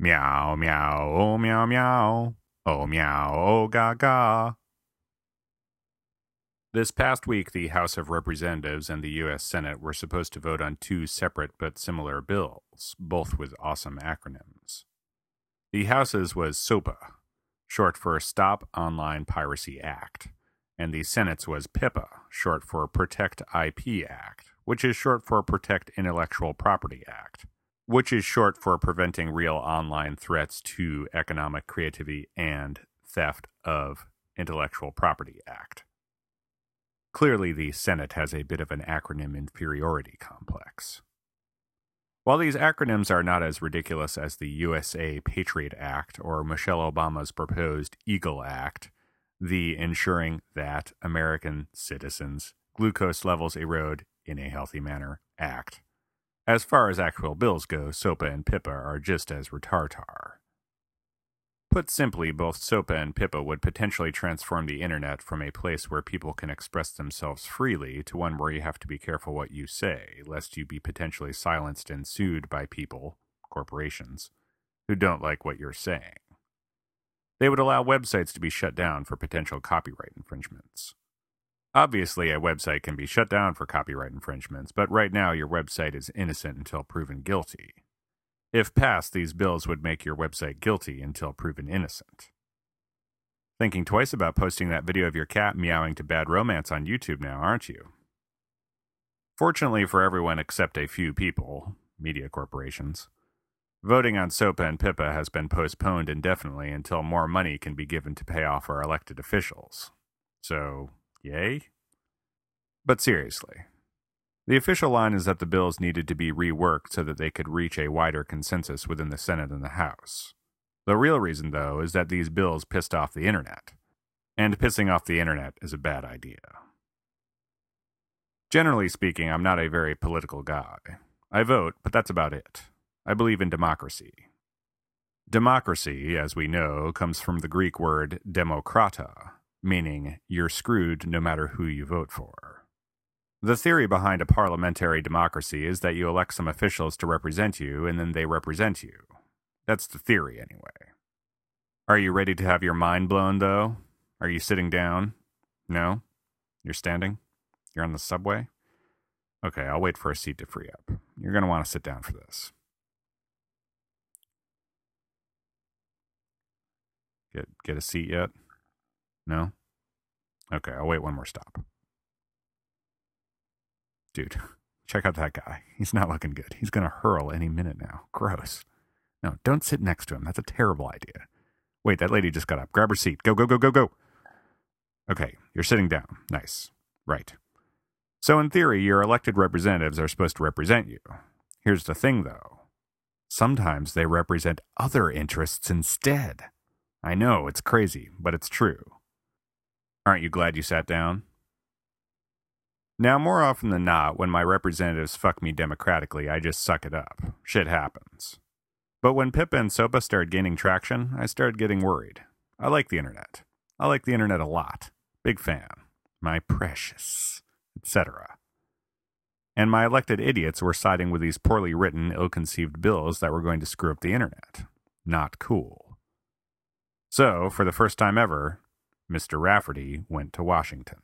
Meow, meow, oh, meow, meow. Oh, meow, oh, ga, ga. This past week, the House of Representatives and the U.S. Senate were supposed to vote on two separate but similar bills, both with awesome acronyms. The House's was SOPA, short for Stop Online Piracy Act, and the Senate's was PIPA, short for Protect IP Act, which is short for Protect Intellectual Property Act, which is short for Preventing Real Online Threats to Economic Creativity and Theft of Intellectual Property Act. Clearly, the Senate has a bit of an acronym inferiority complex. While these acronyms are not as ridiculous as the USA Patriot Act or Michelle Obama's proposed Eagle Act, the Ensuring That American Citizens Glucose Levels Erode in a Healthy Manner Act, as far as actual bills go, SOPA and PIPA are just as retartar. Put simply, both SOPA and PIPA would potentially transform the internet from a place where people can express themselves freely to one where you have to be careful what you say, lest you be potentially silenced and sued by people, corporations, who don't like what you're saying. They would allow websites to be shut down for potential copyright infringements. Obviously, a website can be shut down for copyright infringements, but right now your website is innocent until proven guilty. If passed, these bills would make your website guilty until proven innocent. Thinking twice about posting that video of your cat meowing to bad romance on YouTube now, aren't you? Fortunately for everyone except a few people, media corporations, voting on SOPA and PIPA has been postponed indefinitely until more money can be given to pay off our elected officials. So, yay? But seriously, the official line is that the bills needed to be reworked so that they could reach a wider consensus within the Senate and the House. The real reason, though, is that these bills pissed off the internet. And pissing off the internet is a bad idea. Generally speaking, I'm not a very political guy. I vote, but that's about it. I believe in democracy. Democracy, as we know, comes from the Greek word demokrata, meaning you're screwed no matter who you vote for. The theory behind a parliamentary democracy is that you elect some officials to represent you and then they represent you. That's the theory, anyway. Are you ready to have your mind blown, though? Are you sitting down? No? You're standing? You're on the subway? Okay, I'll wait for a seat to free up. You're going to want to sit down for this. Get get a seat yet? No? Okay, I'll wait one more stop dude, check out that guy. He's not looking good. He's going to hurl any minute now. Gross. No, don't sit next to him. That's a terrible idea. Wait, that lady just got up. Grab her seat. Go, go, go, go, go. Okay, you're sitting down. Nice. Right. So, in theory, your elected representatives are supposed to represent you. Here's the thing, though sometimes they represent other interests instead. I know, it's crazy, but it's true. Aren't you glad you sat down? Now, more often than not, when my representatives fuck me democratically, I just suck it up. Shit happens. But when PIPA and SOPA started gaining traction, I started getting worried. I like the internet. I like the internet a lot. Big fan. My precious. Etc. And my elected idiots were siding with these poorly written, ill conceived bills that were going to screw up the internet. Not cool. So, for the first time ever, Mr. Rafferty went to Washington.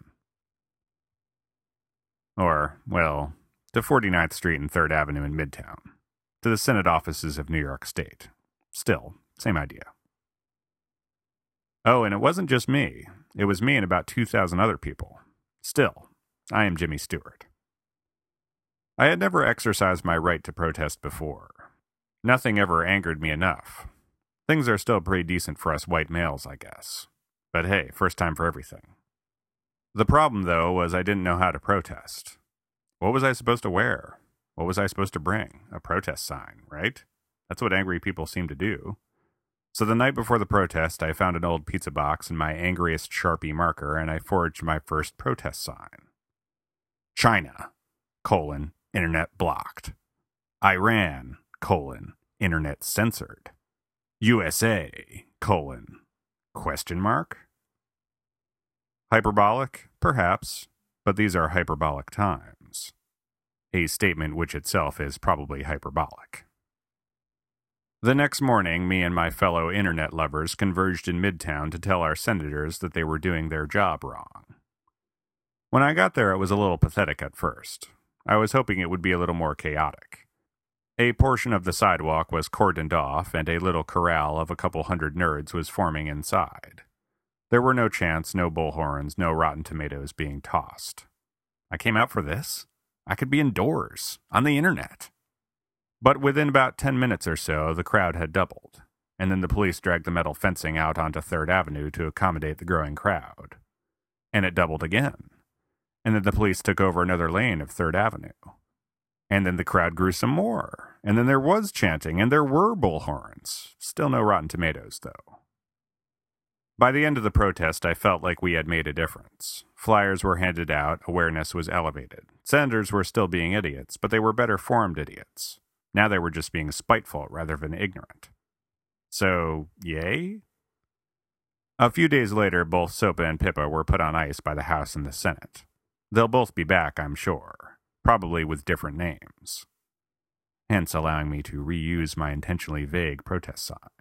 Or, well, to 49th Street and 3rd Avenue in Midtown, to the Senate offices of New York State. Still, same idea. Oh, and it wasn't just me. It was me and about 2,000 other people. Still, I am Jimmy Stewart. I had never exercised my right to protest before. Nothing ever angered me enough. Things are still pretty decent for us white males, I guess. But hey, first time for everything. The problem, though, was I didn't know how to protest. What was I supposed to wear? What was I supposed to bring? A protest sign, right? That's what angry people seem to do. So the night before the protest, I found an old pizza box and my angriest Sharpie marker, and I forged my first protest sign. China, colon, internet blocked. Iran, colon, internet censored. USA, colon, question mark? Hyperbolic? Perhaps, but these are hyperbolic times. A statement which itself is probably hyperbolic. The next morning, me and my fellow internet lovers converged in Midtown to tell our senators that they were doing their job wrong. When I got there, it was a little pathetic at first. I was hoping it would be a little more chaotic. A portion of the sidewalk was cordoned off, and a little corral of a couple hundred nerds was forming inside. There were no chants, no bullhorns, no rotten tomatoes being tossed. I came out for this? I could be indoors, on the internet. But within about 10 minutes or so, the crowd had doubled, and then the police dragged the metal fencing out onto 3rd Avenue to accommodate the growing crowd. And it doubled again. And then the police took over another lane of 3rd Avenue. And then the crowd grew some more. And then there was chanting, and there were bullhorns. Still no Rotten Tomatoes, though. By the end of the protest, I felt like we had made a difference. Flyers were handed out, awareness was elevated. Senators were still being idiots, but they were better formed idiots. Now they were just being spiteful rather than ignorant. So, yay? A few days later, both Sopa and PIPA were put on ice by the House and the Senate. They'll both be back, I'm sure, probably with different names. Hence, allowing me to reuse my intentionally vague protest sign.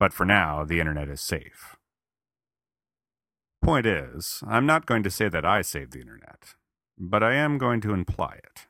But for now, the internet is safe. Point is, I'm not going to say that I saved the internet, but I am going to imply it.